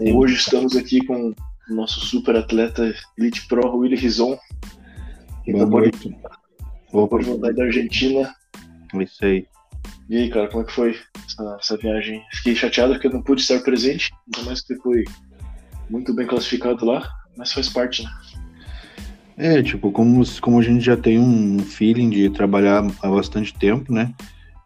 Então, hoje estamos aqui com o nosso super atleta Elite Pro, Willy Rizon. Boa noite. Opa. Por voltar da Argentina. Isso aí. E aí, cara, como é que foi essa, essa viagem? Fiquei chateado porque eu não pude estar presente, ainda mais que foi muito bem classificado lá, mas faz parte, né? É, tipo, como, como a gente já tem um feeling de trabalhar há bastante tempo, né?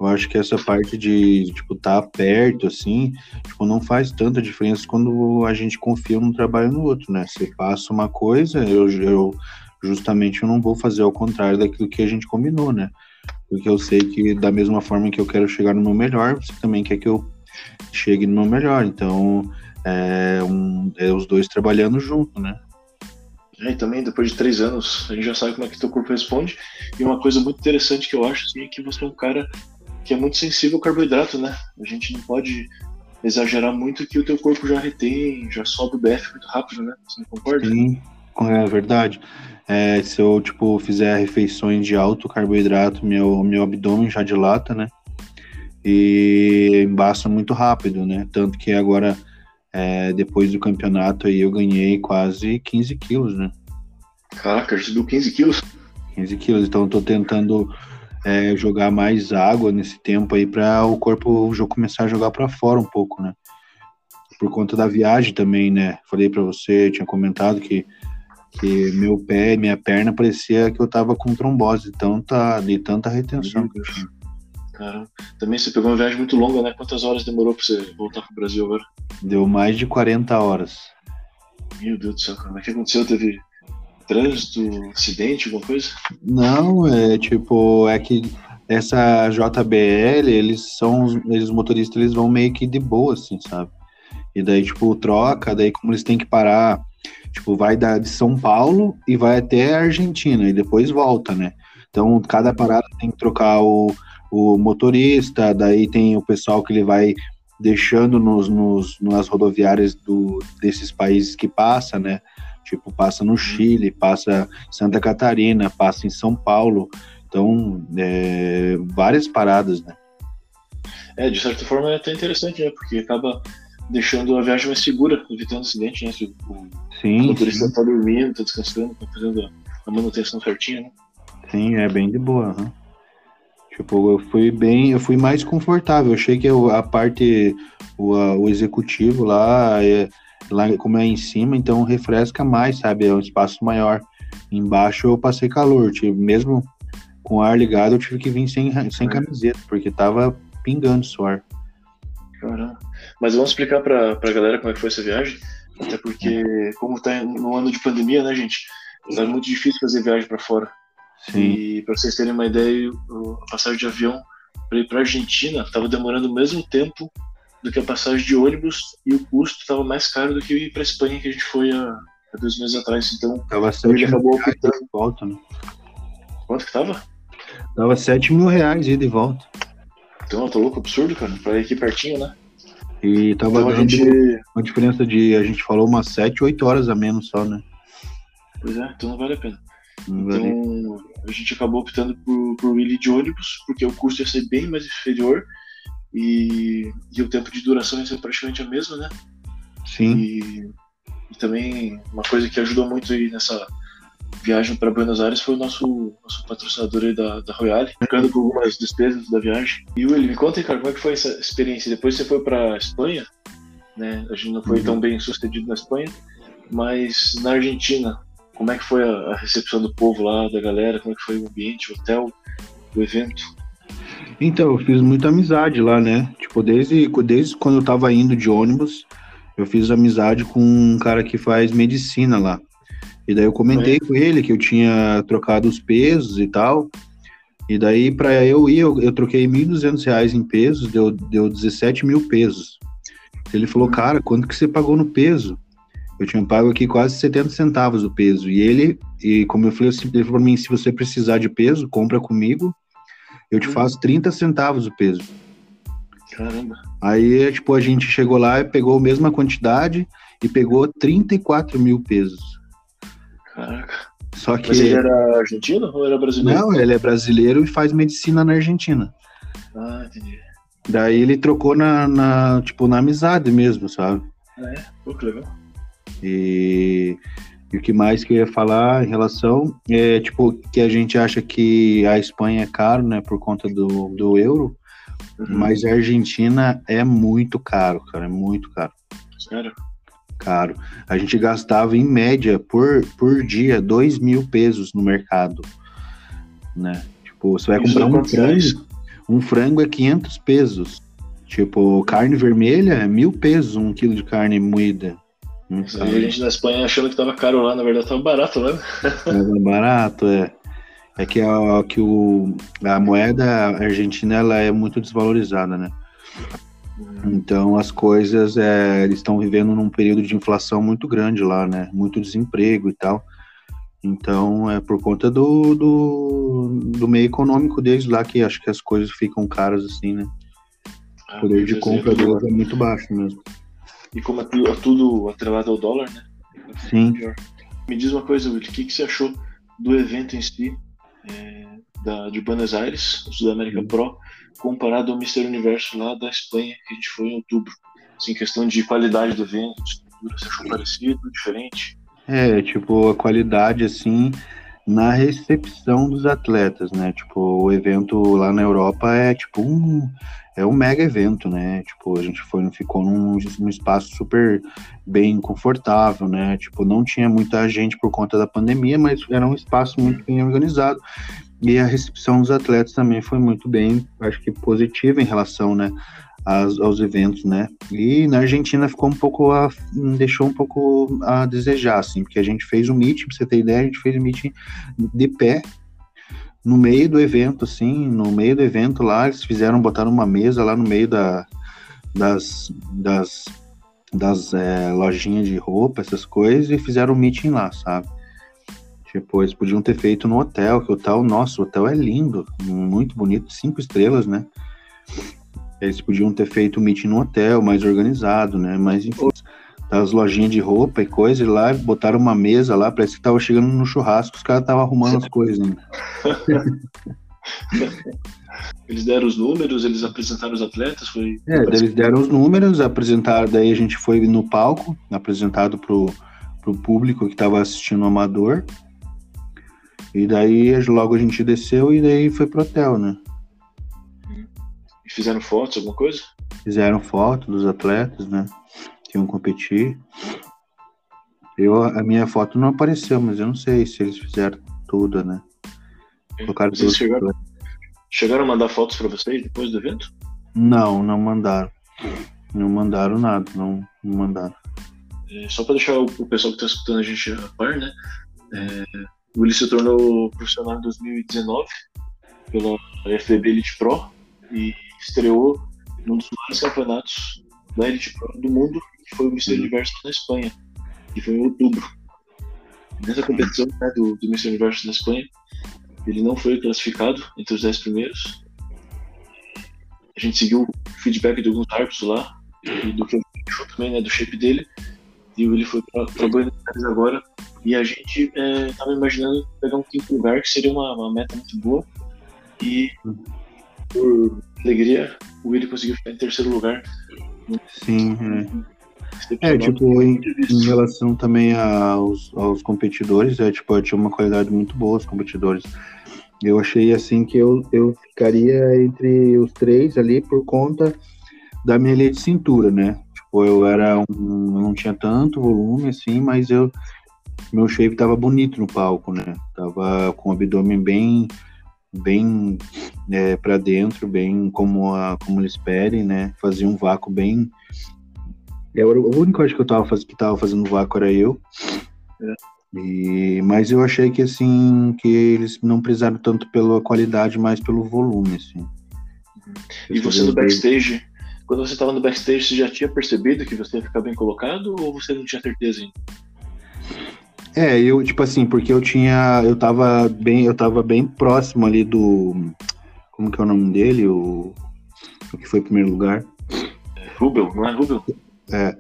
Eu acho que essa parte de, tipo, estar tá perto, assim, tipo, não faz tanta diferença quando a gente confia num trabalho no outro, né? Você passa uma coisa, eu, eu justamente eu não vou fazer ao contrário daquilo que a gente combinou, né? Porque eu sei que da mesma forma que eu quero chegar no meu melhor, você também quer que eu chegue no meu melhor. Então, é, um, é os dois trabalhando junto, né? É, e também depois de três anos, a gente já sabe como é que teu corpo responde. E uma coisa muito interessante que eu acho assim, é que você é um cara que é muito sensível ao carboidrato, né? A gente não pode exagerar muito que o teu corpo já retém, já sobe o BF muito rápido, né? Você não concorda? Sim, é verdade. É, se eu, tipo, fizer refeições de alto carboidrato, meu, meu abdômen já dilata, né? E embaça muito rápido, né? Tanto que agora é, depois do campeonato aí eu ganhei quase 15 quilos, né? Caraca, já subiu 15 quilos? 15 quilos, então eu tô tentando é, jogar mais água nesse tempo aí para o corpo já começar a jogar para fora um pouco, né? Por conta da viagem também, né? Falei para você, tinha comentado que, que meu pé, minha perna parecia que eu tava com trombose, tanta, de tanta retenção que eu tinha. Caramba. Também você pegou uma viagem muito longa, né? Quantas horas demorou pra você voltar pro Brasil agora? Deu mais de 40 horas. Meu Deus do céu, cara. O que aconteceu? Teve trânsito, acidente, alguma coisa? Não, é tipo, é que essa JBL, eles são, eles motoristas, eles vão meio que de boa, assim, sabe? E daí, tipo, troca, daí como eles têm que parar, tipo, vai da, de São Paulo e vai até a Argentina e depois volta, né? Então, cada parada tem que trocar o, o motorista, daí tem o pessoal que ele vai deixando nos, nos, nas rodoviárias do, desses países que passa, né? Tipo, passa no Chile, passa em Santa Catarina, passa em São Paulo. Então, é, várias paradas, né? É, de certa forma é até interessante, né? Porque acaba deixando a viagem mais segura, evitando acidente, né? Se o, sim, motorista está dormindo, está descansando, está fazendo a manutenção certinha, né? Sim, é bem de boa. Uhum. Tipo, eu fui bem, eu fui mais confortável. Eu achei que a parte, o, a, o executivo lá, é, lá como é em cima, então refresca mais, sabe? É um espaço maior. Embaixo eu passei calor, tipo, mesmo com o ar ligado, eu tive que vir sem, sem é. camiseta, porque tava pingando suor. Caramba. Mas vamos explicar pra, pra galera como é que foi essa viagem. Até porque, como tá no ano de pandemia, né, gente? Tá muito difícil fazer viagem para fora. Sim. E para vocês terem uma ideia, a passagem de avião para ir para Argentina estava demorando o mesmo tempo do que a passagem de ônibus e o custo estava mais caro do que ir para Espanha que a gente foi há, há dois meses atrás. Então tava ele acabou optando. Volta, né? Quanto que tava? Tava 7 mil reais ida e volta. Então, tô louco, absurdo, cara, para ir aqui pertinho, né? E tava então, dando gente... uma diferença de, a gente falou umas 7, 8 horas a menos só, né? Pois é, então não vale a pena. Então a gente acabou optando por, por Willy de ônibus, porque o custo ia ser bem mais inferior e, e o tempo de duração ser praticamente a mesma, né? Sim. E, e também uma coisa que ajudou muito aí nessa viagem para Buenos Aires foi o nosso, nosso patrocinador aí da, da Royale, ficando com algumas despesas da viagem. E Willy, me conta aí, cara, como é que foi essa experiência? Depois você foi para Espanha, né? A gente não foi uhum. tão bem sucedido na Espanha, mas na Argentina, como é que foi a, recepção do povo lá, da galera? Como é que foi o ambiente, o hotel, o evento? Então, eu fiz muita amizade lá, né? Tipo, desde, desde quando eu tava indo de ônibus, eu fiz amizade com um cara que faz medicina lá. E daí eu comentei é. com ele que eu tinha trocado os pesos e tal. E daí, para eu ir, eu, eu troquei R$ 1.200 em pesos, deu, deu 17 mil pesos. Ele falou, cara, quanto que você pagou no peso? Eu tinha pago aqui quase 70 centavos o peso. E ele, e como eu falei ele falou para mim: se você precisar de peso, compra comigo, eu te faço 30 centavos o peso. Caramba. Aí, tipo, a gente chegou lá e pegou a mesma quantidade e pegou 34 mil pesos. Caraca. Só que... Mas ele era argentino ou era brasileiro? Não, ele é brasileiro e faz medicina na Argentina. Ah, entendi. Daí ele trocou na, na, tipo, na amizade mesmo, sabe? É, pô, que legal. E, e o que mais que eu ia falar em relação é, tipo, que a gente acha que a Espanha é caro, né, por conta do, do euro, uhum. mas a Argentina é muito caro, cara, é muito caro. Sério? Caro. A gente gastava, em média, por, por dia, dois mil pesos no mercado, né? Tipo, você vai Isso comprar um frango, um frango é 500 pesos. Tipo, carne vermelha é mil pesos um quilo de carne moída. A gente na Espanha achando que tava caro lá, na verdade tava barato lá. Né? Tava barato, é. É que, a, que o, a moeda argentina ela é muito desvalorizada, né? Uhum. Então as coisas é, eles estão vivendo num período de inflação muito grande lá, né? Muito desemprego e tal. Então é por conta do, do, do meio econômico deles lá que acho que as coisas ficam caras assim, né? O poder de compra deles é muito baixo mesmo. E como é tudo atrelado ao dólar, né? Sim. Me diz uma coisa, Will, o que, que você achou do evento em si, é, da, de Buenos Aires, o Sudamérica Pro, comparado ao Mister Universo lá da Espanha, que a gente foi em outubro? Assim, questão de qualidade do evento, estrutura, você achou parecido, diferente? É, tipo, a qualidade, assim, na recepção dos atletas, né? Tipo, o evento lá na Europa é tipo um é um mega evento, né? Tipo, a gente foi, ficou num, num, espaço super bem confortável, né? Tipo, não tinha muita gente por conta da pandemia, mas era um espaço muito bem organizado. E a recepção dos atletas também foi muito bem, acho que positiva em relação, né, aos, aos eventos, né? E na Argentina ficou um pouco a, deixou um pouco a desejar, assim, porque a gente fez um meeting, pra você ter ideia, a gente fez um meeting de pé, no meio do evento, assim, no meio do evento lá, eles fizeram, botaram uma mesa lá no meio da, das, das, das é, lojinhas de roupa, essas coisas, e fizeram um meeting lá, sabe? Tipo, eles podiam ter feito no hotel, que o hotel, nossa, o hotel é lindo, muito bonito, cinco estrelas, né? Eles podiam ter feito um meeting no hotel, mais organizado, né? Mas, enfim, das lojinhas de roupa e coisa, e lá botaram uma mesa lá, parece que tava chegando no churrasco, os caras estavam arrumando as coisas ainda. Eles deram os números, eles apresentaram os atletas, foi. É, eles deram os números, apresentaram, daí a gente foi no palco, apresentado pro, pro público que estava assistindo o amador. E daí logo a gente desceu e daí foi pro hotel, né? E fizeram fotos, alguma coisa? Fizeram foto dos atletas, né? que iam competir. Eu, a minha foto não apareceu, mas eu não sei se eles fizeram tudo, né? Colocaram Vocês tudo chegaram, chegaram a mandar fotos para vocês depois do evento? Não, não mandaram. Não mandaram nada, não, não mandaram. É, só para deixar o, o, pessoal que está escutando a gente a par, né? É, o Willi se tornou profissional em 2019 pela FBB Elite Pro e estreou num dos maiores campeonatos da Elite Pro do mundo, que foi o Mr. Uhum. Universo na Espanha, que foi em outubro. Nessa competição né, do, do Mr. Universo na Espanha, ele não foi classificado entre os 10 primeiros. A gente seguiu o feedback de alguns árbitros lá, e do que eu achou também, né, do shape dele. E ele foi para Buenos Aires agora. E a gente estava é, imaginando pegar um quinto lugar, que seria uma, uma meta muito boa. E, por alegria, o Willi conseguiu ficar em terceiro lugar Sim, é. É, tipo, em, em, relação também aos, aos competidores, é, tipo, tinha uma qualidade muito boa os competidores. Eu achei, assim, que eu, eu ficaria entre os três ali por conta da minha linha de cintura, né? Tipo, eu era um, eu não tinha tanto volume, assim, mas eu, meu shape tava bonito no palco, né? Tava com o abdômen bem, bem é, para dentro, bem como, a, como eles pedem, né? Fazia um vácuo bem. Eu, é, o único acho que eu tava faz, que tava fazendo vácuo era eu. É. E, mas eu achei que assim que eles não precisaram tanto pela qualidade, mas pelo volume, assim. E você no backstage, quando você estava no backstage, você já tinha percebido que você ia ficar bem colocado ou você não tinha certeza ainda? É, eu, tipo assim, porque eu tinha. Eu tava bem, eu tava bem próximo ali do. Como que é o nome dele? O, o que foi em primeiro lugar? Rubel, não é Rubel? É.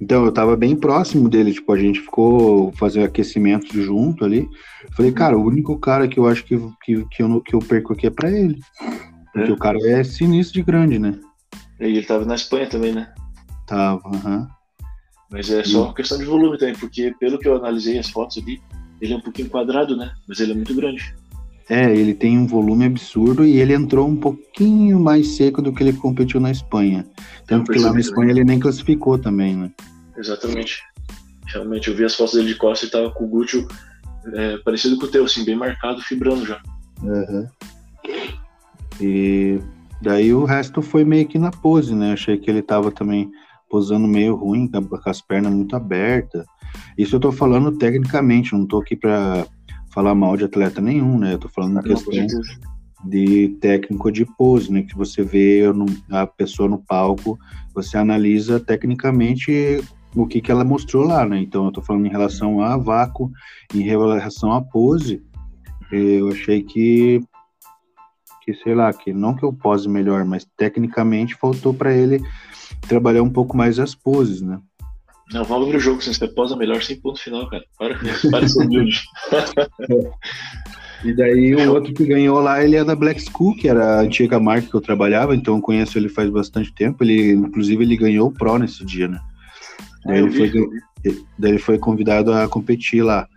Então, eu tava bem próximo dele, tipo, a gente ficou fazendo aquecimento junto ali. Falei, cara, o único cara que eu acho que, que, que, eu, que eu perco aqui é pra ele. Porque é. o cara é sinistro de grande, né? E ele tava na Espanha também, né? Tava, aham. Uhum. Mas é só questão de volume também, porque pelo que eu analisei as fotos ali, ele é um pouquinho quadrado, né? Mas ele é muito grande. É, ele tem um volume absurdo e ele entrou um pouquinho mais seco do que ele competiu na Espanha. Tanto que lá na Espanha ele nem classificou também, né? Exatamente. Realmente, eu vi as fotos dele de costa e tava com o glúteo é, parecido com o teu, assim, bem marcado, fibrando já. Uhum. E daí o resto foi meio que na pose, né? Achei que ele tava também posando meio ruim, com as pernas muito abertas. Isso eu tô falando tecnicamente, não tô aqui para falar mal de atleta nenhum, né? Eu tô falando na questão de técnico de pose, né? Que você vê a pessoa no palco, você analisa tecnicamente o que, que ela mostrou lá, né? Então eu tô falando em relação a vácuo, em relação à pose, eu achei que que sei lá, que não que eu pose melhor, mas tecnicamente faltou para ele trabalhar um pouco mais as poses, né? Não, vamos abrir o jogo, você posa melhor sem ponto final, cara. Para, para de ser humilde. E daí o outro que ganhou lá, ele é da Black School, que era a antiga marca que eu trabalhava, então eu conheço ele faz bastante tempo. Ele, inclusive, ele ganhou o Pro nesse dia, né? Daí, ele, foi, daí ele foi convidado a competir lá.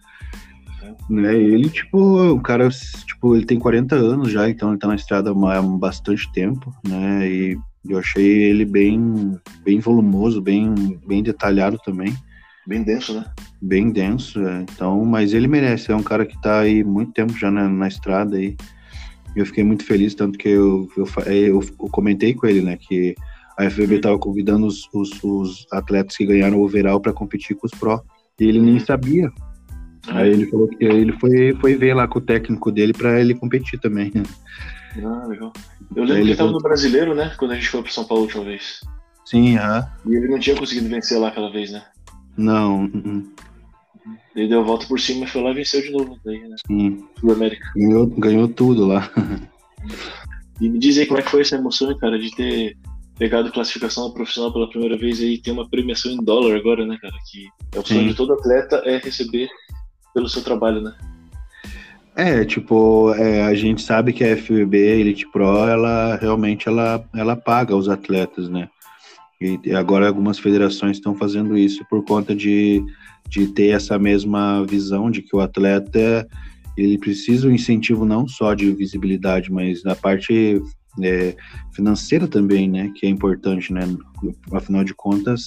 Né? Ele, tipo, o cara, tipo, ele tem 40 anos já, então ele tá na estrada há bastante tempo, né? E eu achei ele bem, bem volumoso, bem, bem detalhado também. Bem denso, né? Bem denso, é. então, mas ele merece, é um cara que tá aí muito tempo já na, na estrada aí. Eu fiquei muito feliz, tanto que eu, eu, eu, eu comentei com ele, né, que a FBB estava convidando os, os, os, atletas que ganharam o overall para competir com os Pro. E ele nem sabia. Ah, Aí ele falou que ele foi, foi ver lá com o técnico dele para ele competir também. Ah, legal. Eu lembro Aí que ele estava no brasileiro, né? Quando a gente foi para São Paulo a última vez. Sim, aham. E ele não tinha conseguido vencer lá aquela vez, né? Não. Uh -uh. Ele deu a volta por cima e foi lá e venceu de novo daí, né? Sim. Sul América. Ganhou, ganhou tudo lá. e me diz aí como é que foi essa emoção, cara, de ter pegado classificação profissional pela primeira vez e tem uma premiação em dólar agora, né, cara? Que é o sonho de todo atleta é receber pelo seu trabalho, né? É, tipo, é, a gente sabe que a FBB Elite Pro, ela realmente ela, ela paga os atletas, né? E agora algumas federações estão fazendo isso por conta de, de ter essa mesma visão de que o atleta ele precisa um incentivo não só de visibilidade, mas da parte é, financeira também, né? Que é importante, né? Afinal de contas,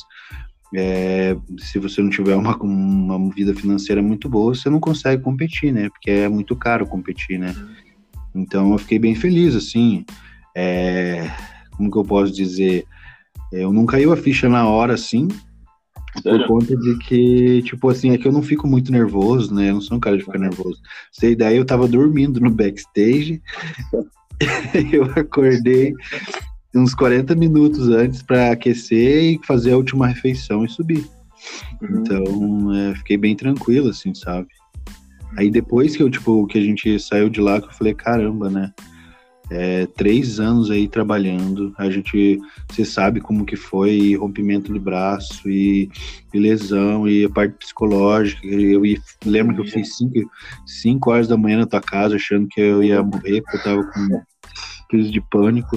é, se você não tiver uma, uma vida financeira muito boa, você não consegue competir, né? Porque é muito caro competir, né? Então eu fiquei bem feliz, assim. É, como que eu posso dizer? Eu não caiu a ficha na hora, assim, por conta de que, tipo assim, é que eu não fico muito nervoso, né? Eu não sou um cara de ficar nervoso. Sei daí eu tava dormindo no backstage eu acordei uns 40 minutos antes para aquecer e fazer a última refeição e subir. Uhum. Então, é, fiquei bem tranquilo, assim, sabe? Aí depois que eu, tipo, que a gente saiu de lá, que eu falei, caramba, né? É, três anos aí trabalhando, a gente, você sabe como que foi rompimento de braço e, e lesão e a parte psicológica. Eu ia, lembro que eu fiz cinco, cinco horas da manhã na tua casa achando que eu ia morrer porque eu tava com crise de pânico.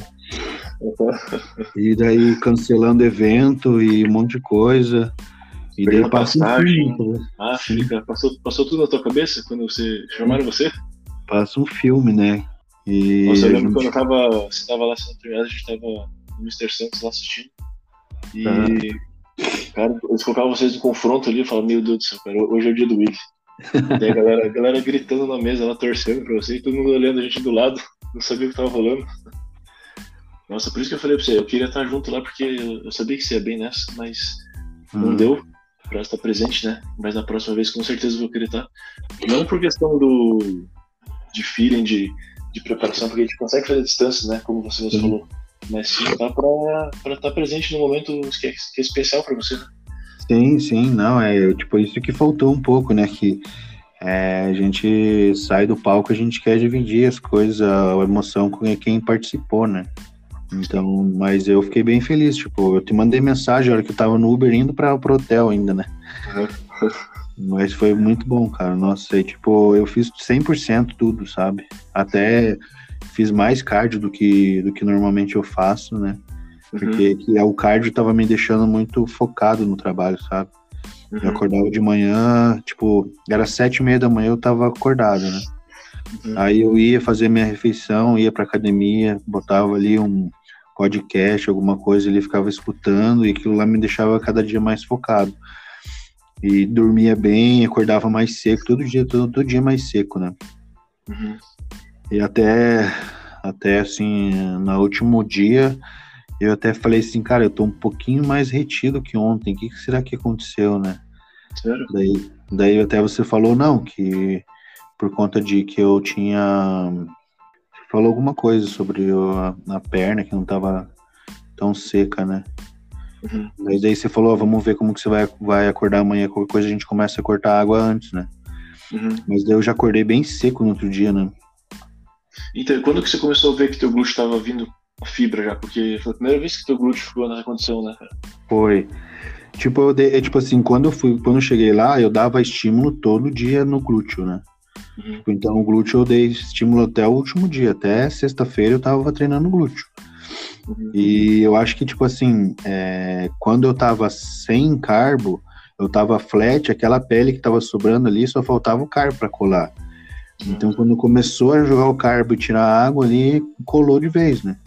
E daí cancelando evento e um monte de coisa. E daí passa passagem. Um filme, ah, fica. Passou, passou tudo na tua cabeça quando você chamaram você? Passa um filme, né? E Nossa, eu lembro gente... quando eu tava. Você tava lá sendo treinado, a gente tava no Mr. Santos lá assistindo. E. Ah. Cara, eles colocavam vocês no confronto ali e falavam, meu Deus do céu, cara, hoje é o dia do Willi. Daí a galera, a galera gritando na mesa, lá torcendo pra você, e todo mundo olhando a gente do lado não sabia o que tava rolando. Nossa, por isso que eu falei pra você, eu queria estar junto lá porque eu sabia que você ia bem nessa, mas hum. não deu pra estar presente, né? Mas na próxima vez com certeza eu vou querer estar. Não por questão do de feeling, de, de preparação, porque a gente consegue fazer a distância, né? Como você mesmo falou. Mas sim, tá pra, pra estar presente no momento que é, que é especial pra você, né? Sim, sim, não, é tipo isso que faltou um pouco, né? Que é, a gente sai do palco, a gente quer dividir as coisas, a, emoção com quem participou, né? Então, mas eu fiquei bem feliz, tipo, eu te mandei mensagem a hora que eu tava no Uber indo para pro hotel ainda, né? Mas foi muito bom, cara. Nossa, e, tipo, eu fiz 100% tudo, sabe? Até fiz mais cardio do que, do que normalmente eu faço, né? Porque uhum. o cardio tava me deixando muito focado no trabalho, sabe? Uhum. Eu acordava de manhã, tipo, era sete e meia da manhã, eu tava acordado, né? Uhum. Aí eu ia fazer minha refeição, ia pra academia, botava ali um podcast, alguma coisa, ele ficava escutando e aquilo lá me deixava cada dia mais focado. E dormia bem, acordava mais seco, todo dia, todo, todo dia mais seco, né? Uhum. E até, até assim, no último dia, eu até falei assim, cara, eu tô um pouquinho mais retido que ontem, o que, que será que aconteceu, né? Sério? Daí, daí até você falou, não, que por conta de que eu tinha falou alguma coisa sobre a, a perna que não tava tão seca, né? Uhum. Daí, daí você falou, vamos ver como que você vai, vai acordar amanhã, qualquer coisa a gente começa a cortar água antes, né? Uhum. Mas daí eu já acordei bem seco no outro dia, né? Então, quando que você começou a ver que teu glúteo estava vindo a fibra já? Porque foi a primeira vez que teu glúteo ficou nessa condição, né, cara? Foi. Tipo, eu dei, é, tipo assim, quando eu fui, quando eu cheguei lá, eu dava estímulo todo dia no glúteo, né? Uhum. Então o glúteo eu dei estímulo até o último dia, até sexta-feira eu tava treinando glúteo. Uhum. E eu acho que, tipo assim, é, quando eu tava sem carbo, eu tava flat, aquela pele que tava sobrando ali, só faltava o carbo para colar. Então, uhum. quando começou a jogar o carbo e tirar a água ali, colou de vez, né?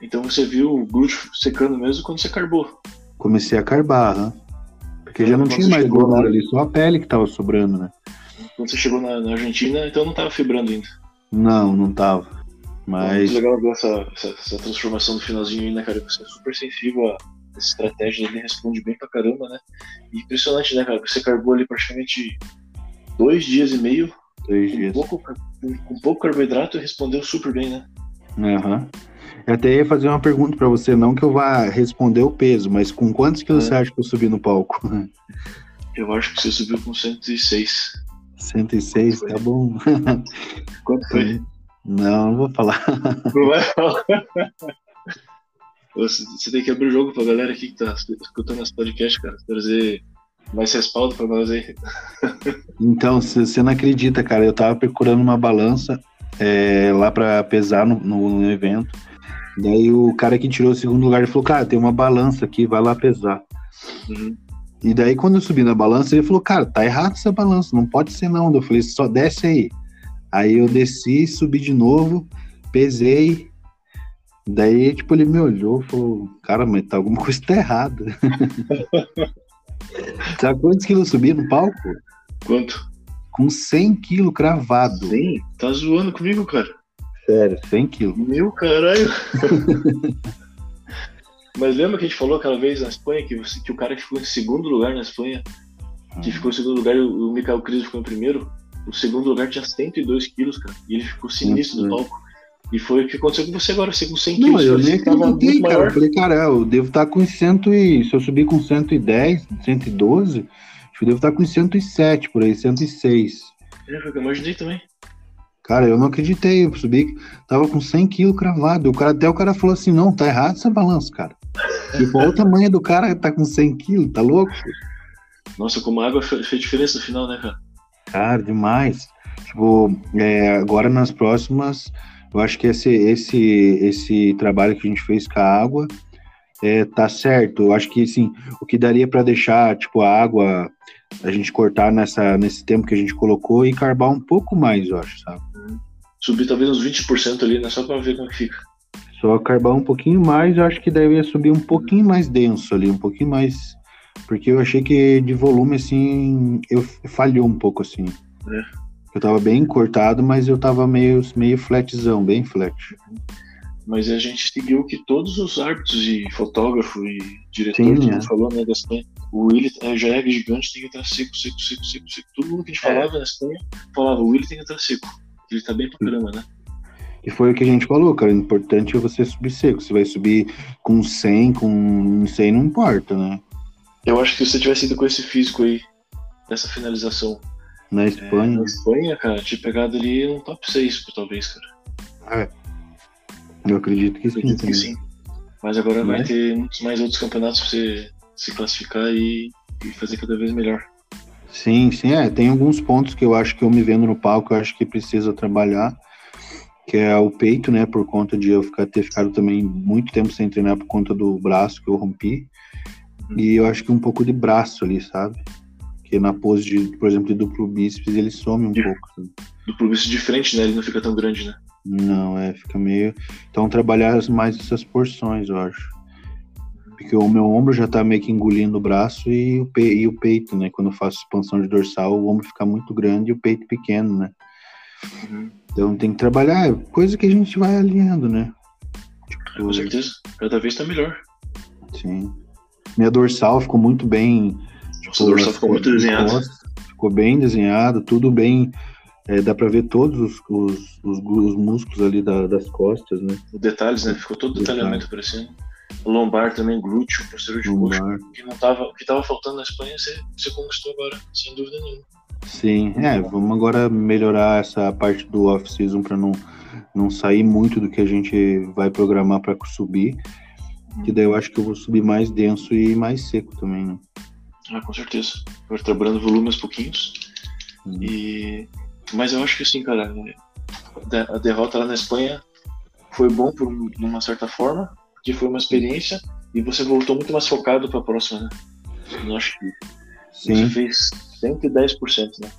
Então você viu o glúteo secando mesmo quando você carbou? Comecei a carbar, né? Porque já não tinha mais gordura ali, só a pele que tava sobrando, né? Quando você chegou na, na Argentina, então não tava fibrando ainda? Não, não tava. Mas. Muito legal ver essa, essa, essa, transformação no finalzinho aí, né, cara? Você é super sensível a essa estratégia, ele responde bem pra caramba, né? E impressionante, né, cara? Você carbou ali praticamente dois dias e meio. Dois com dias. Pouco, com, com pouco carboidrato e respondeu super bem, né? Aham. Uhum. Eu até ia fazer uma pergunta para você, não que eu vá responder o peso, mas com quantos quilos é. você acha que eu subi no palco? Eu acho que você subiu com 106. 106, tá bom. Quanto foi? Não, não vou falar. Não vai falar. Você tem que abrir o jogo pra galera aqui que tá escutando esse podcast, cara. Trazer mais respaldo pra nós aí. Então, você não acredita, cara. Eu tava procurando uma balança é, lá pra pesar no, no, no, evento. Daí o cara que tirou o segundo lugar falou: Cara, tem uma balança aqui, vai lá pesar. Uhum. E daí, quando eu subi na balança, ele falou: Cara, tá errado essa balança, não pode ser não. Eu falei: Só desce aí. Aí eu desci, subi de novo, pesei. Daí, tipo, ele me olhou e falou: Cara, mas tá alguma coisa tá errada. Sabe quantos quilos eu subi no palco? Quanto? Com 100 quilos cravado. 100? Tá zoando comigo, cara? Sério, 100 quilos. Meu caralho. Mas lembra que a gente falou aquela vez na Espanha que, que o cara que ficou em segundo lugar na Espanha, que ficou em segundo lugar e o Michael Cris ficou em primeiro? O segundo lugar tinha 102 quilos, cara. E ele ficou sinistro no palco. E foi o que aconteceu com você agora, você com 100 quilos. Não, eu nem acreditei, cara. Maior. Eu falei, cara, eu devo estar com 100 e... Se eu subir com 110, 112, acho que eu devo estar com 107 por aí, 106. É, foi o que eu imaginei também. Cara, eu não acreditei, eu subi, tava com 100 quilos cravado. O cara, até o cara falou assim, não, tá errado essa balança, cara. Tipo, olha o tamanho do cara tá com 100 quilos, tá louco? Nossa, como a água fez diferença no final, né, cara? Cara, demais. Tipo, é, agora nas próximas, eu acho que esse, esse, esse trabalho que a gente fez com a água é, tá certo. Eu acho que, assim, o que daria para deixar, tipo, a água, a gente cortar nessa, nesse tempo que a gente colocou e carbar um pouco mais, eu acho, sabe? Subir talvez uns 20% ali, né? Só pra ver como que fica. Só carbar um pouquinho mais, eu acho que deve subir um pouquinho mais denso ali, um pouquinho mais. Porque eu achei que de volume, assim, eu falhou um pouco, assim. É. Eu tava bem cortado, mas eu tava meio, meio flatzão, bem flat. Mas a gente seguiu que todos os árbitros e fotógrafo e diretor, Sim, é. falou, né, da Espanha, o Willi é, já é gigante, tem que estar seco, seco, seco, seco, seco. Todo mundo que a gente falava é. na Espanha falava, o Willi tem que estar seco. Ele tá bem pra caramba, né? E foi o que a gente falou, cara. O importante é você subir seco. Você vai subir com 100, com 100 não importa, né? Eu acho que se você tivesse ido com esse físico aí, dessa finalização. Na Espanha? É, na Espanha, cara, tinha pegado ali um top 6, talvez, cara. É. Eu acredito que, acredito sim, que sim. Mas agora vai ter muitos mais outros campeonatos pra você se classificar e, e fazer cada vez melhor. Sim, sim, é. Tem alguns pontos que eu acho que eu me vendo no palco, eu acho que precisa trabalhar que é o peito, né, por conta de eu ficar, ter ficado também muito tempo sem treinar por conta do braço que eu rompi. Uhum. E eu acho que um pouco de braço ali, sabe? porque na pose, de, por exemplo, de duplo bíceps, ele some um De- pouco. sabe? Duplo bíceps de frente, né? Ele não fica tão grande, né? Não, é, fica meio. Então trabalhar mais essas porções, eu acho. Porque o meu ombro já tá meio que engolindo o braço e o, pe... e o peito, né? Quando eu faço expansão de dorsal, o ombro fica muito grande e o peito pequeno, né? Uhum. Então tem que trabalhar, coisa que a gente vai alinhando, né? Tipo, Com certeza. Cada vez tá melhor. sim. Minha dorsal ficou muito bem. Nossa, o dorsal ficou muito costas, Ficou bem desenhado, tudo bem. é, dá pra ver todos os, os, os, os músculos ali da- das costas, né? Os detalhes, né? Ficou todo detalhamento aparecendo. Lombar também, glúteo, posterior de coxa. Lombar. O que não tava, o que tava faltando na Espanha, você, você conquistou agora, sem dúvida nenhuma. Sim, é, vamos agora melhorar essa parte do off-season para não, não sair muito do que a gente vai programar para subir, que daí eu acho que eu vou subir mais denso e mais seco também, né? Ah, com certeza. Agora trabalhando volume aos pouquinhos. Uhum. E... Mas eu acho que assim, cara, é, da- a derrota lá na Espanha foi bom por um- de uma certa forma, porque foi uma experiência e você voltou muito mais focado para a próxima, né? Eu acho que você Sim, fez 110%, né?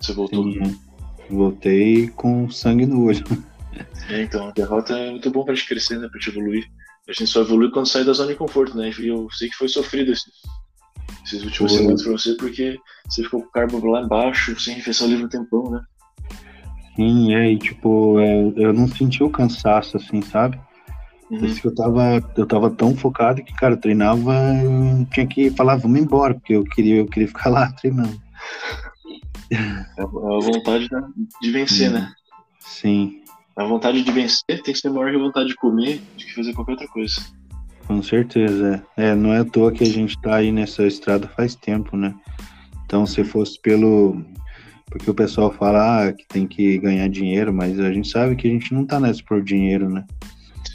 Você voltou. sim. Voltei com sangue no olho. É, então, a derrota é muito bom pra gente crescer, né? Pra gente evoluir. A gente só evolui quando sai da zona de conforto, né? E eu sei que foi sofrido esses, esses últimos Foi. semanas pra você, porque você ficou com o carbo lá embaixo, sem refeição livre um tempão, né? Sim, é, e tipo, é, eu não senti o cansaço, assim, sabe? Uhum. Que eu tava, eu tava tão focado que, cara, eu treinava, eu tinha que falar, vamos embora, porque eu queria, eu queria ficar lá treinando. É a, a vontade de vencer, né? Sim, A vontade de vencer tem que ser maior que a vontade de comer, de que fazer qualquer outra coisa. Com certeza, é. É, não é à toa que a gente tá aí nessa estrada faz tempo, né? Então, se fosse pelo. Porque o pessoal fala ah, que tem que ganhar dinheiro, mas a gente sabe que a gente não tá nessa por dinheiro, né?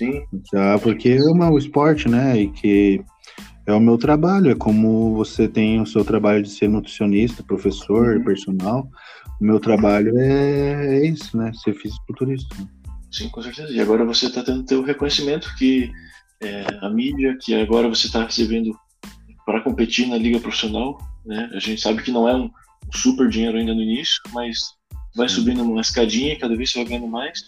Sim, Já porque é o meu esporte, né? E que é o meu trabalho, é como você tem o seu trabalho de ser nutricionista, professor, Uhum. personal. O meu trabalho é, é isso, né? Ser fisiculturista. sim, com certeza. E agora você tá tendo teu reconhecimento que é, a mídia, que agora você tá recebendo para competir na liga profissional, né? A gente sabe que não é um super dinheiro ainda no início, mas vai subindo uma escadinha, cada vez você vai ganhando mais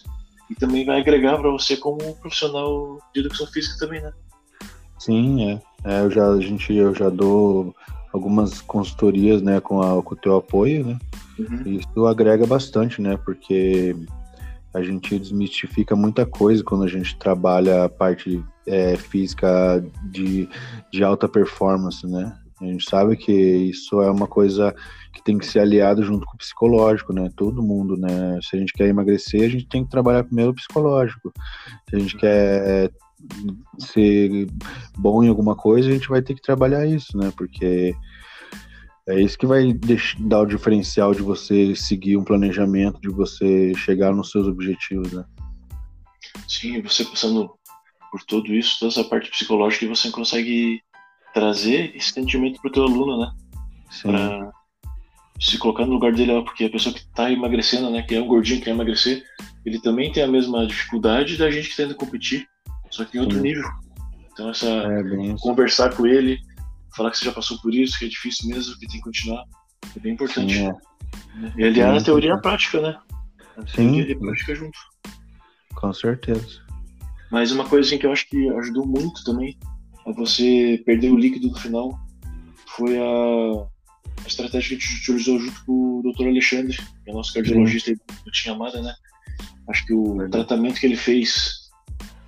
e também vai agregar para você como profissional de educação física também, né? Sim, é. É, eu já, a gente, eu já dou algumas consultorias, né, com, a, com o teu apoio, né? Uhum. Isso agrega bastante, né? Porque a gente desmistifica muita coisa quando a gente trabalha a parte é, física de, de alta performance, né? A gente sabe que isso é uma coisa que tem que ser aliado junto com o psicológico, né? Todo mundo, né? Se a gente quer emagrecer, a gente tem que trabalhar primeiro o psicológico. Se a gente quer ser bom em alguma coisa, a gente vai ter que trabalhar isso, né? Porque é isso que vai dar o diferencial de você seguir um planejamento, de você chegar nos seus objetivos, né? Sim, você passando por tudo isso, toda essa parte psicológica, você consegue trazer esse sentimento pro teu aluno, né? Sim, Pra se colocar no lugar dele, ó, porque a pessoa que tá emagrecendo, né, que é um gordinho que quer emagrecer, ele também tem a mesma dificuldade da gente que tá indo competir, só que em outro Sim. nível. Então essa é isso. conversar com ele, falar que você já passou por isso, que é difícil mesmo, que tem que continuar, é bem importante. Sim, é. E aliar a Sim, teoria e a sim. prática, né? A Sim. teoria e a prática junto. Com certeza. Mas uma coisa assim, que eu acho que ajudou muito também a você perder o líquido no final foi a, a estratégia que a gente utilizou junto com o Dr. Alexandre, que é nosso cardiologista aí do Tinha Amada, né? Acho que o tratamento que ele fez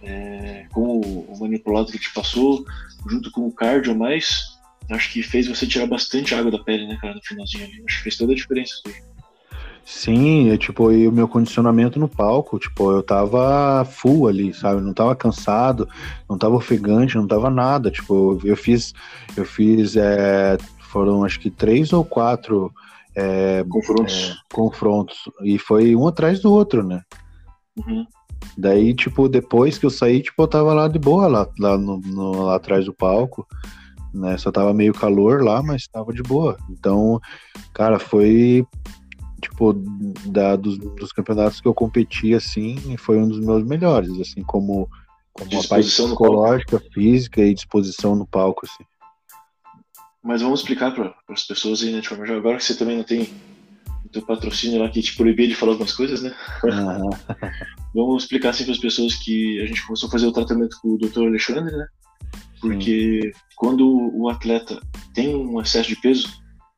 é, com o, manipulado que te passou, junto com o cardio mais, acho que fez você tirar bastante água da pele, né, cara, no finalzinho ali. Acho que fez toda a diferença aí. Sim, é tipo, e o meu condicionamento no palco, tipo, eu tava full ali, sabe? Não tava cansado, não tava ofegante, não tava nada. Tipo, eu fiz, eu fiz, é, foram acho que três ou quatro é, Confrontos. confrontos, e foi um atrás do outro, né? Uhum. Daí, tipo, depois que eu saí, tipo, eu tava lá de boa, lá, lá, no, no- lá atrás do palco, né? Só tava meio calor lá, mas tava de boa. Então, cara, foi, tipo, da, dos, dos campeonatos que eu competi, assim, foi um dos meus melhores, assim, como, como a parte psicológica, física e disposição no palco, assim. Mas vamos explicar para as pessoas aí, né, de forma geral. Agora que você também não tem o teu patrocínio lá que te proibia de falar algumas coisas, né? Aham. vamos explicar assim para as pessoas que a gente começou a fazer o tratamento com o Dr. Alexandre, né? Porque quando o atleta tem um excesso de peso,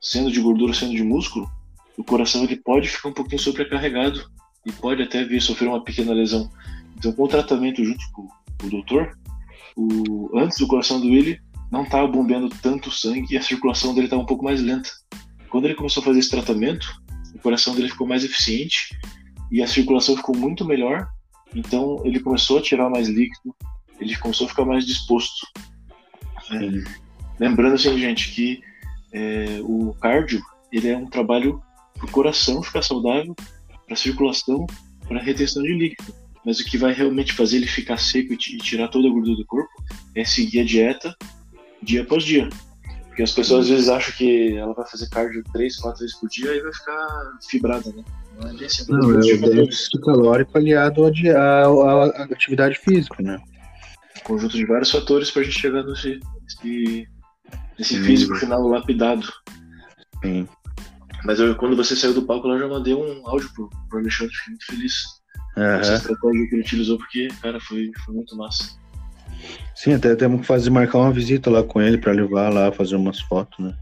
sendo de gordura, sendo de músculo, o coração ele pode ficar um pouquinho sobrecarregado e pode até vir sofrer uma pequena lesão. Então, com o tratamento junto com o doutor, o, antes do coração do Willi não estava bombeando tanto sangue e a circulação dele estava um pouco mais lenta. Quando ele começou a fazer esse tratamento, o coração dele ficou mais eficiente e a circulação ficou muito melhor. Então, ele começou a tirar mais líquido, ele começou a ficar mais disposto. É, lembrando assim, gente, que é, o cardio ele é um trabalho para o coração ficar saudável, para a circulação, para a retenção de líquido. Mas o que vai realmente fazer ele ficar seco e tirar toda a gordura do corpo é seguir a dieta dia após dia. Porque as pessoas às vezes acham que ela vai fazer cardio três, quatro vezes por dia e vai ficar fibrada, né? Não é assim. Não, é o déficit calórico aliado à, atividade física, né? Conjunto de vários fatores para a gente chegar nesse, nesse, nesse físico final lapidado. Sim. Mas eu, quando você saiu do palco, eu já mandei um áudio pro, pro Alexandre, fiquei muito feliz uhum. essa estratégia que ele utilizou, porque, cara, foi, foi muito massa. Sim, até temos que fazer, marcar uma visita lá com ele para levar lá, fazer umas fotos, né?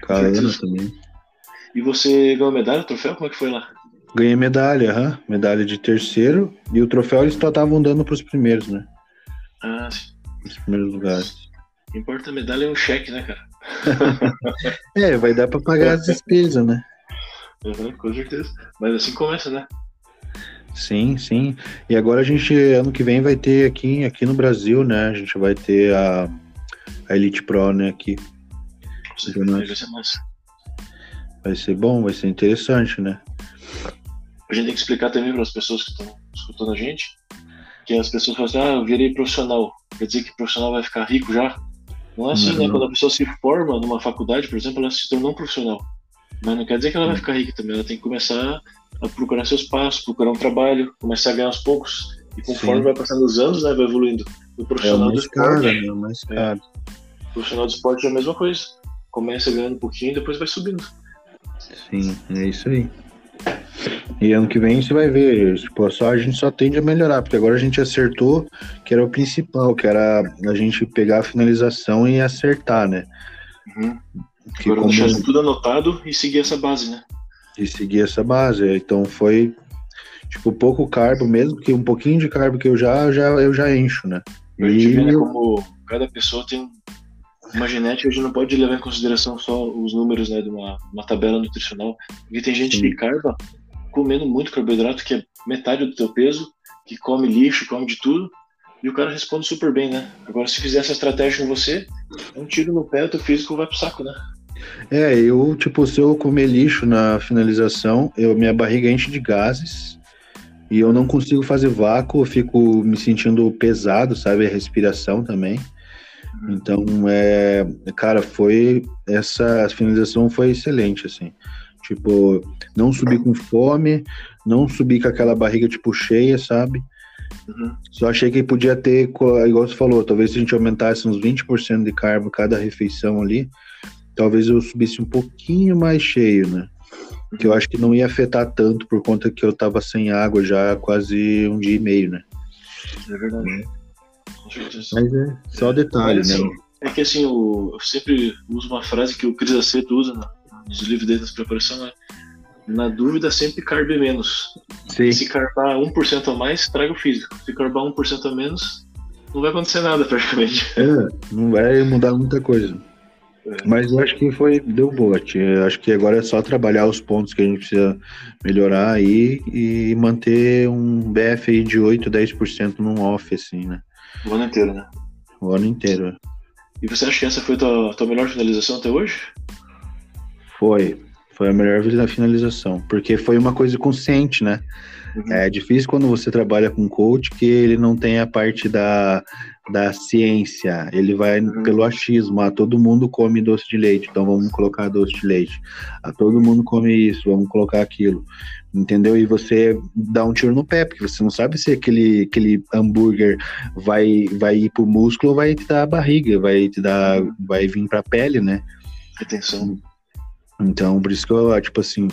Caramba também. E você ganhou medalha, troféu? Como é que foi lá? Ganhei medalha, uhum. medalha de terceiro. E o troféu eles só estavam dando para os primeiros, né? Ah, sim. Os primeiros lugares. Importa a medalha é um cheque, né, cara? é, vai dar para pagar as despesas, né? Uhum, com certeza. Mas assim começa, né? Sim, sim. E agora a gente, ano que vem, vai ter aqui, aqui no Brasil, né? A gente vai ter a, a Elite Pro, né? Aqui. Vai ser massa. Vai ser bom, vai ser interessante, né? A gente tem que explicar também para as pessoas que estão escutando a gente que as pessoas falam assim, ah, eu virei profissional. Quer dizer que o profissional vai ficar rico já? Não é assim, né? uhum. né? Quando a pessoa se forma numa faculdade, por exemplo, ela se tornou um profissional. Mas não quer dizer que ela vai ficar rica também. Ela tem que começar a procurar seus passos, procurar um trabalho, começar a ganhar aos poucos. E conforme Sim. vai passando os anos, né, vai evoluindo. O profissional é do esporte. Caro, né? mais é. caro. O profissional do esporte é a mesma coisa. Começa ganhando um pouquinho e depois vai subindo. Sim, é isso aí. E ano que vem você vai ver, tipo, só a gente só tende a melhorar, porque agora a gente acertou que era o principal, que era a gente pegar a finalização e acertar, né? Uhum. Que agora como... deixar tudo anotado e seguir essa base, né? E seguir essa base. Então foi tipo pouco carbo, mesmo que um pouquinho de carbo que eu já, já eu já encho, né? E... vê né, como cada pessoa tem uma genética, a gente não pode levar em consideração só os números né, de uma, uma tabela nutricional, porque tem gente Sim. que carba comendo muito carboidrato, que é metade do teu peso, que come lixo, come de tudo, e o cara responde super bem, né? Agora, se fizer essa estratégia com você, é um tiro no pé, o teu físico vai pro saco, né? É, eu, tipo, se eu comer lixo na finalização, eu, minha barriga enche de gases e eu não consigo fazer vácuo, eu fico me sentindo pesado, sabe? A respiração também. Então, é, cara, foi essa finalização foi excelente, assim. Tipo, não subir com fome, não subir com aquela barriga, tipo, cheia, sabe? Uhum. Só achei que podia ter, igual você falou, talvez se a gente aumentasse uns 20% de carbo cada refeição ali, talvez eu subisse um pouquinho mais cheio, né? Que eu acho que não ia afetar tanto por conta que eu tava sem água já há quase um dia e meio, né? É verdade. É. Mas é só detalhe, Mas, assim, né? É que assim, eu, eu sempre uso uma frase que o Cris Aceto usa na, nos livros dele de preparação é na dúvida sempre carbe menos. Sim. Se carbar 1% a mais, traga o físico. Se carbar 1% a menos, não vai acontecer nada praticamente. É, não vai mudar muita coisa. É. Mas eu acho que foi, deu boa, tia. Acho que agora é só trabalhar os pontos que a gente precisa melhorar aí e manter um BF de 8, 10% num off, assim, né? O ano inteiro, né? O ano inteiro. E você acha que essa foi a tua, tua melhor finalização até hoje? Foi. Foi a melhor finalização. Porque foi uma coisa consciente, né? Uhum. É difícil quando você trabalha com coach que ele não tem a parte da, da ciência. Ele vai uhum. pelo achismo. Ah, todo mundo come doce de leite, então vamos colocar doce de leite. Ah, todo mundo come isso, vamos colocar aquilo. Entendeu? E você dá um tiro no pé, porque você não sabe se aquele, aquele hambúrguer vai, vai ir pro músculo ou vai te dar a barriga, vai te dar, vai vir pra pele, né? Retenção. Então, por isso que eu, tipo assim,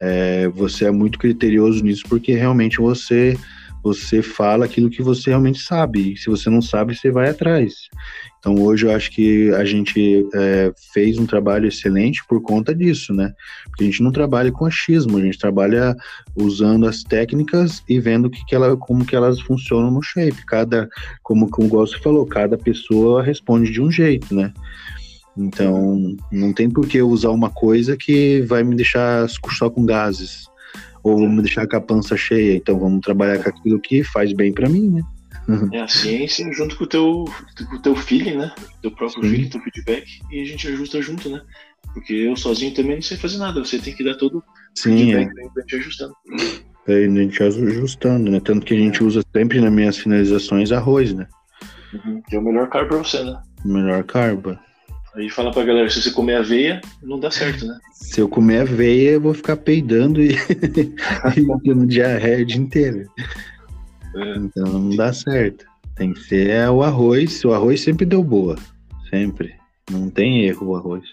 é, você é muito criterioso nisso, porque realmente você você fala aquilo que você realmente sabe. E se você não sabe, você vai atrás. Então hoje eu acho que a gente é, fez um trabalho excelente por conta disso, né? Porque a gente não trabalha com achismo, a gente trabalha usando as técnicas e vendo que, que ela, como que elas funcionam no shape. Cada, como, como o Gosto falou, cada pessoa responde de um jeito, né? Então não tem por que eu usar uma coisa que vai me deixar só com gases ou me deixar com a pança cheia. Então vamos trabalhar com aquilo que faz bem para mim, né? É a ciência junto com o teu, com o teu feeling, né? Teu próprio Sim. feeling, teu feedback, e a gente ajusta junto, né? Porque eu sozinho também não sei fazer nada, você tem que dar todo Sim, feedback é. pra gente ajustando. É, a gente ajustando, né? Tanto que a gente usa sempre nas minhas finalizações arroz, né? Uhum. Que é o melhor carbo pra você, né? O melhor carbo. Aí fala pra galera, se você comer aveia, não dá certo, né? Se eu comer aveia, eu vou ficar peidando e, e tendo diarreia o dia inteiro. É. Então não dá certo. Tem que ser o arroz. O arroz sempre deu boa. Sempre. Não tem erro o arroz.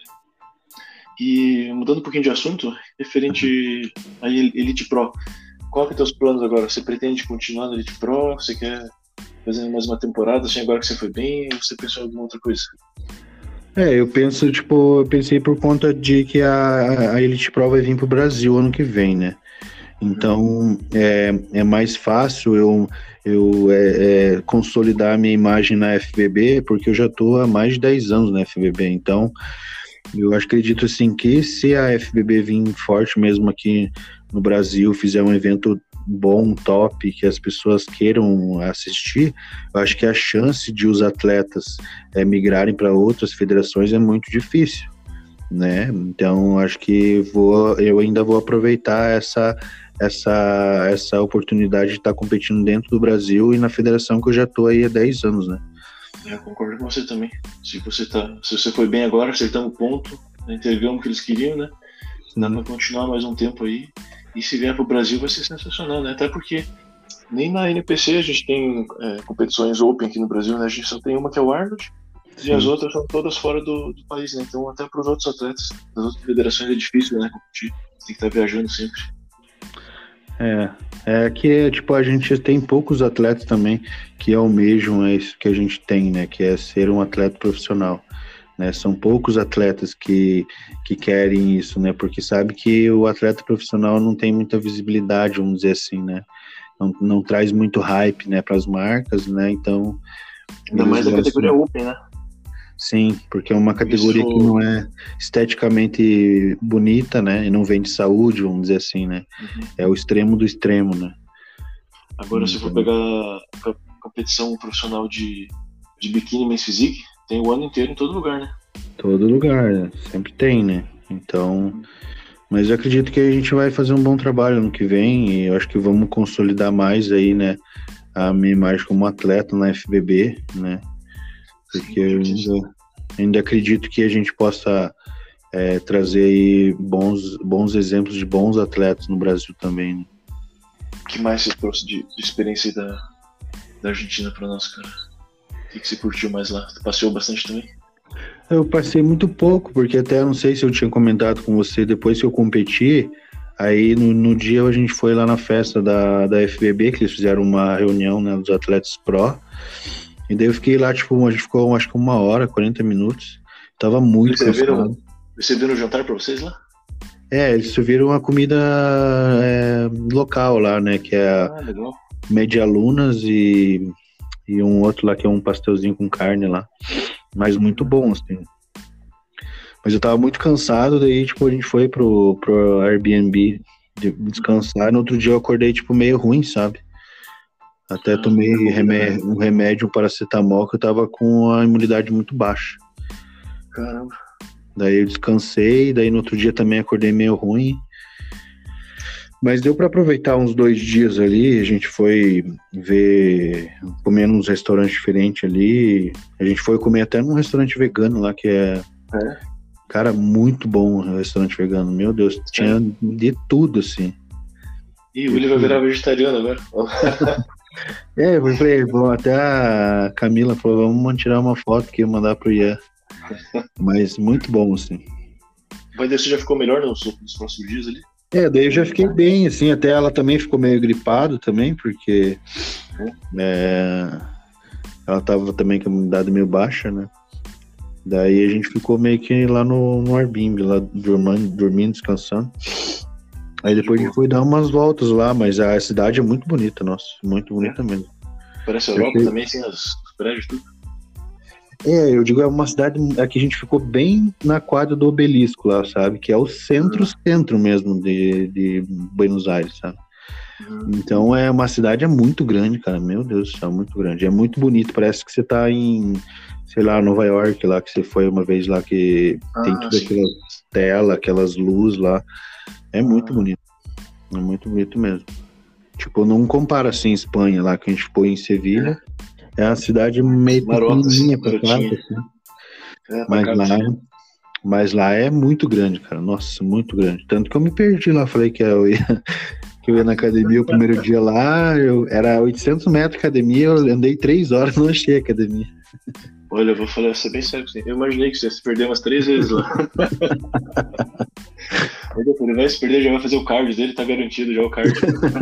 E mudando um pouquinho de assunto, referente à Elite Pro, qual que é teus planos agora? Você pretende continuar na Elite Pro? Você quer fazer mais uma temporada assim agora que você foi bem? Ou você pensou em alguma outra coisa? É, eu penso, tipo, eu pensei por conta de que a, a Elite Pro vai vir pro Brasil ano que vem, né? Então é, é mais fácil eu, eu é, é, consolidar minha imagem na FBB, porque eu já estou há mais de 10 anos na FBB. Então eu acredito assim que se a FBB vir forte mesmo aqui no Brasil, fizer um evento bom, top, que as pessoas queiram assistir, eu acho que a chance de os atletas é, migrarem para outras federações é muito difícil, né? Então acho que vou, eu ainda vou aproveitar essa essa, essa oportunidade de estar competindo dentro do Brasil e na federação que eu já estou aí há 10 anos, né? Eu concordo com você também. Se você tá, se você foi bem agora, acertamos o ponto, né, entregamos o que eles queriam, né? Dá para continuar mais um tempo aí. E se vier para o Brasil vai ser sensacional, né? Até porque nem na NPC a gente tem é, competições open aqui no Brasil, né? A gente só tem uma que é o Arnold Sim. e as outras são todas fora do, do país, né? Então até para os outros atletas das outras federações é difícil, né? Competir. Tem que estar tá viajando sempre. É, é que tipo a gente tem poucos atletas também que almejam é isso que a gente tem, né? Que é ser um atleta profissional. Né? São poucos atletas que, que querem isso, né? Porque sabe que o atleta profissional não tem muita visibilidade, vamos dizer assim, né? Não, não traz muito hype, né, para as marcas, né? Então ainda mais na categoria Open, né? Sim, porque é uma categoria Isso... que não é esteticamente bonita, né? E não vem de saúde, vamos dizer assim, né? Uhum. É o extremo do extremo, né? Agora, então... se for pegar a competição profissional de, de biquíni men's physique, tem o ano inteiro em todo lugar, né? Todo lugar, né? sempre tem, né? Então, mas eu acredito que a gente vai fazer um bom trabalho no que vem e eu acho que vamos consolidar mais aí, né? A minha imagem como atleta na FBB, né? porque eu ainda, ainda acredito que a gente possa é, trazer aí bons, bons exemplos de bons atletas no Brasil também. Né? O que mais você trouxe de, de experiência da, da Argentina para nós, cara? O que, você curtiu mais lá? Você passeou bastante também? Eu passei muito pouco, porque até não sei se eu tinha comentado com você, depois que eu competi, aí no, no dia a gente foi lá na festa da, da FBB, que eles fizeram uma reunião né, dos atletas pro, e daí eu fiquei lá, tipo, a gente ficou acho que uma hora, 40 minutos. Tava muito Você cansado. Serviram o jantar pra vocês lá? É, eles serviram uma comida é, local lá, né? Que é ah, medialunas e, e um outro lá que é um pastelzinho com carne lá. Mas muito bom, assim. Mas eu tava muito cansado, daí, tipo, a gente foi pro, pro Airbnb descansar. No outro dia eu acordei, tipo, meio ruim, sabe? Até ah, tomei remédio, um remédio, um paracetamol, que eu tava com a imunidade muito baixa. Caramba. Daí eu descansei, daí no outro dia também acordei meio ruim. Mas deu para aproveitar uns dois dias ali. A gente foi ver, comer nos restaurantes diferentes ali. A gente foi comer até num restaurante vegano lá, que é. é? Cara, muito bom o restaurante vegano. Meu Deus, tinha é. de tudo assim. E o William vai virar vegetariano agora. É, eu falei, bom, até a Camila falou, vamos tirar uma foto que eu mandar pro Ian. Mas muito bom, assim. Mas você já ficou melhor nos, nos próximos dias ali? É, daí eu já fiquei bem, assim, até ela também ficou meio gripado também, porque é, ela tava também com a imunidade meio baixa, né? Daí a gente ficou meio que lá no, no Airbnb, lá dormindo, dormindo, descansando. Aí depois a gente foi dar umas voltas lá, mas a cidade é muito bonita, nossa, muito bonita é. mesmo. Parece a Europa também, assim, os prédios, tudo. É, eu digo, é uma cidade é que a gente ficou bem na quadra do obelisco lá, sabe? Que é o centro-centro mesmo de, de Buenos Aires, sabe? Uhum. Então é uma cidade é muito grande, cara. Meu Deus do céu, muito grande. É muito bonito. Parece que você tá em, sei lá, Nova York, lá que você foi uma vez lá que ah, tem tudo aquela tela, aquelas luzes lá. É muito ah. bonito. É muito bonito mesmo. Tipo, não compara assim Espanha lá que a gente foi em Sevilha. É é uma cidade meio pequenininha pra cá, assim. é, mas lá, mas lá é muito grande, cara. Nossa, muito grande. Tanto que eu me perdi lá. Falei que eu ia, que eu ia na academia o primeiro dia lá. Eu, era 800 metros de academia. Eu andei três horas não achei a academia. Olha, eu vou falar, ser bem sério. Eu imaginei que você ia se perder umas três vezes lá. Ele vai se perder, já vai fazer o card dele, tá garantido já o card.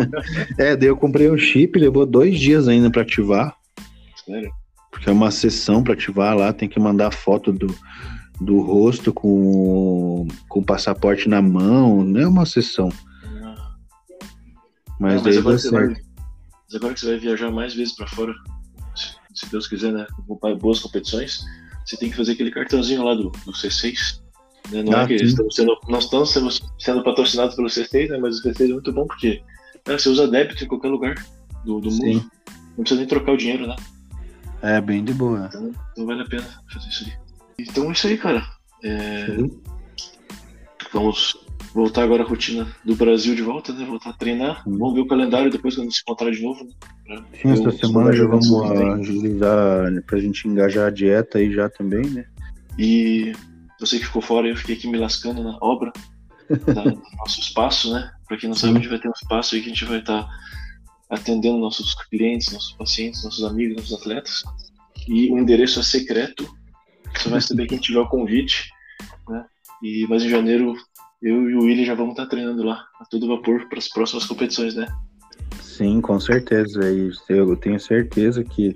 é, daí eu comprei um chip, levou dois dias ainda para ativar. Sério? Porque é uma sessão para ativar lá, tem que mandar foto do, do rosto com, com o passaporte na mão, não é uma sessão. Mas, não, mas agora, você vai, mas agora que você vai viajar mais vezes para fora, se Deus quiser, né? Boas competições, você tem que fazer aquele cartãozinho lá do, do C6. Né? Não é ah, é que estamos sendo, nós estamos sendo, sendo patrocinados pelo C6, né? mas o C6 é muito bom porque né, você usa débito em qualquer lugar do, do mundo. Não precisa nem trocar o dinheiro, né? É, bem de boa. Então não vale a pena fazer isso aí. Então é isso aí, cara. É... Vamos voltar agora à rotina do Brasil de volta, né? Voltar a treinar. Sim. Vamos ver o calendário depois quando se encontrar de novo, né? Sim, essa semana já vamos agilizar né, pra gente engajar a dieta aí já também, né? E você que ficou fora, eu fiquei aqui me lascando na obra do nosso espaço, né? Pra quem não sabe, a gente vai ter um espaço aí que a gente vai estar. Tá atendendo nossos clientes, nossos pacientes, nossos amigos, nossos atletas. E o endereço é secreto, você vai saber quem tiver o convite. Né? E, mas em janeiro eu e o William já vamos estar treinando lá, a todo vapor, para as próximas competições, né? Sim, com certeza. E eu tenho certeza que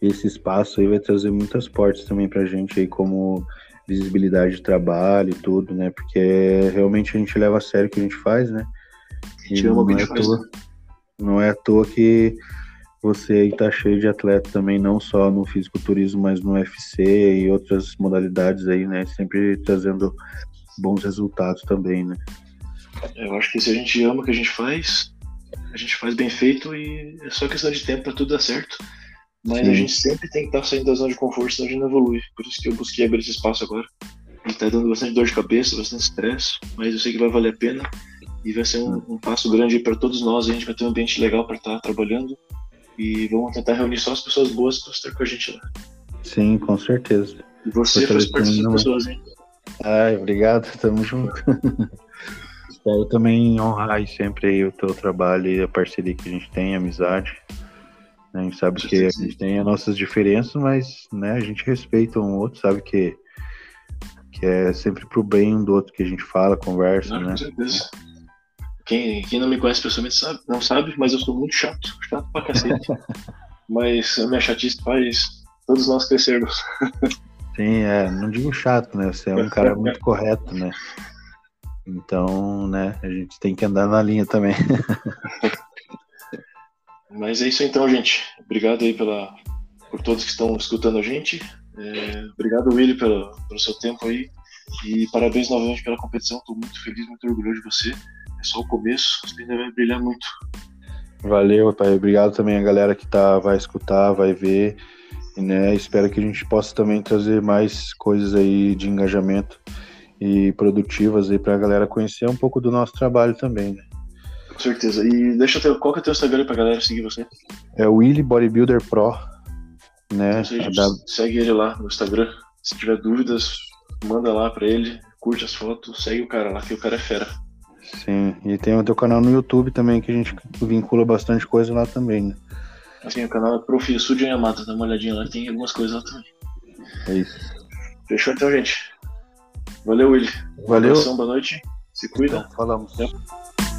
esse espaço aí vai trazer muitas portas também para a gente aí, como visibilidade de trabalho e tudo, né? Porque realmente a gente leva a sério o que a gente faz, né? A gente ama o que a gente faz. Né? Não é à toa que você aí tá cheio de atleta também, não só no fisiculturismo, mas no UFC e outras modalidades aí, né? Sempre trazendo bons resultados também, né? Eu acho que se a gente ama o que a gente faz, a gente faz bem feito e é só questão de tempo para tudo dar certo. Mas Sim. a gente sempre tem que estar tá saindo da zona de conforto, senão a gente não evolui. Por isso que eu busquei abrir esse espaço agora. E tá dando bastante dor de cabeça, bastante estresse, mas eu sei que vai valer a pena. E vai ser um, um passo grande para todos nós. A gente vai ter um ambiente legal para estar tá trabalhando. E vamos tentar reunir só as pessoas boas para estar com a gente lá. Sim, com certeza. E você faz parte dessas pessoas, hein? Ai, obrigado, tamo junto. Espero também honrar sempre aí o teu trabalho e a parceria que a gente tem, a amizade. A gente sabe que a gente tem as nossas diferenças, mas né, a gente respeita um outro, sabe que, que é sempre pro bem do outro que a gente fala, conversa, Não, né? Com certeza. Quem, quem não me conhece pessoalmente sabe, não sabe, mas eu sou muito chato, chato pra cacete. mas a minha chatice faz todos nós crescermos. Sim, é, não digo chato, né? Você é um cara muito correto, né? Então, né, a gente tem que andar na linha também. Mas é isso então, gente. Obrigado aí pela, por todos que estão escutando a gente. É, obrigado, Willy, pelo, pelo seu tempo aí. E parabéns novamente pela competição. Estou muito feliz, muito orgulhoso de você é só o começo, você ainda vai brilhar muito. Valeu, pai. Obrigado também a galera que tá, vai escutar, vai ver. Né? Espero que a gente possa também trazer mais coisas aí de engajamento e produtivas aí pra galera conhecer um pouco do nosso trabalho também, né? Com certeza. E deixa eu ter, qual que é o teu Instagram pra galera seguir você? É o Willy Bodybuilder Pro, né? Seja, segue ele lá no Instagram. Se tiver dúvidas, manda lá pra ele, curte as fotos, segue o cara lá, que o cara é fera. Sim, e tem o teu canal no YouTube também, que a gente vincula bastante coisa lá também, né? Assim, o canal é Prof. Studio Yamata, dá uma olhadinha lá, tem algumas coisas lá também. É isso. Fechou então, gente? Valeu, Willi. Valeu. Boa noite. Se cuida. Então, falamos. Até.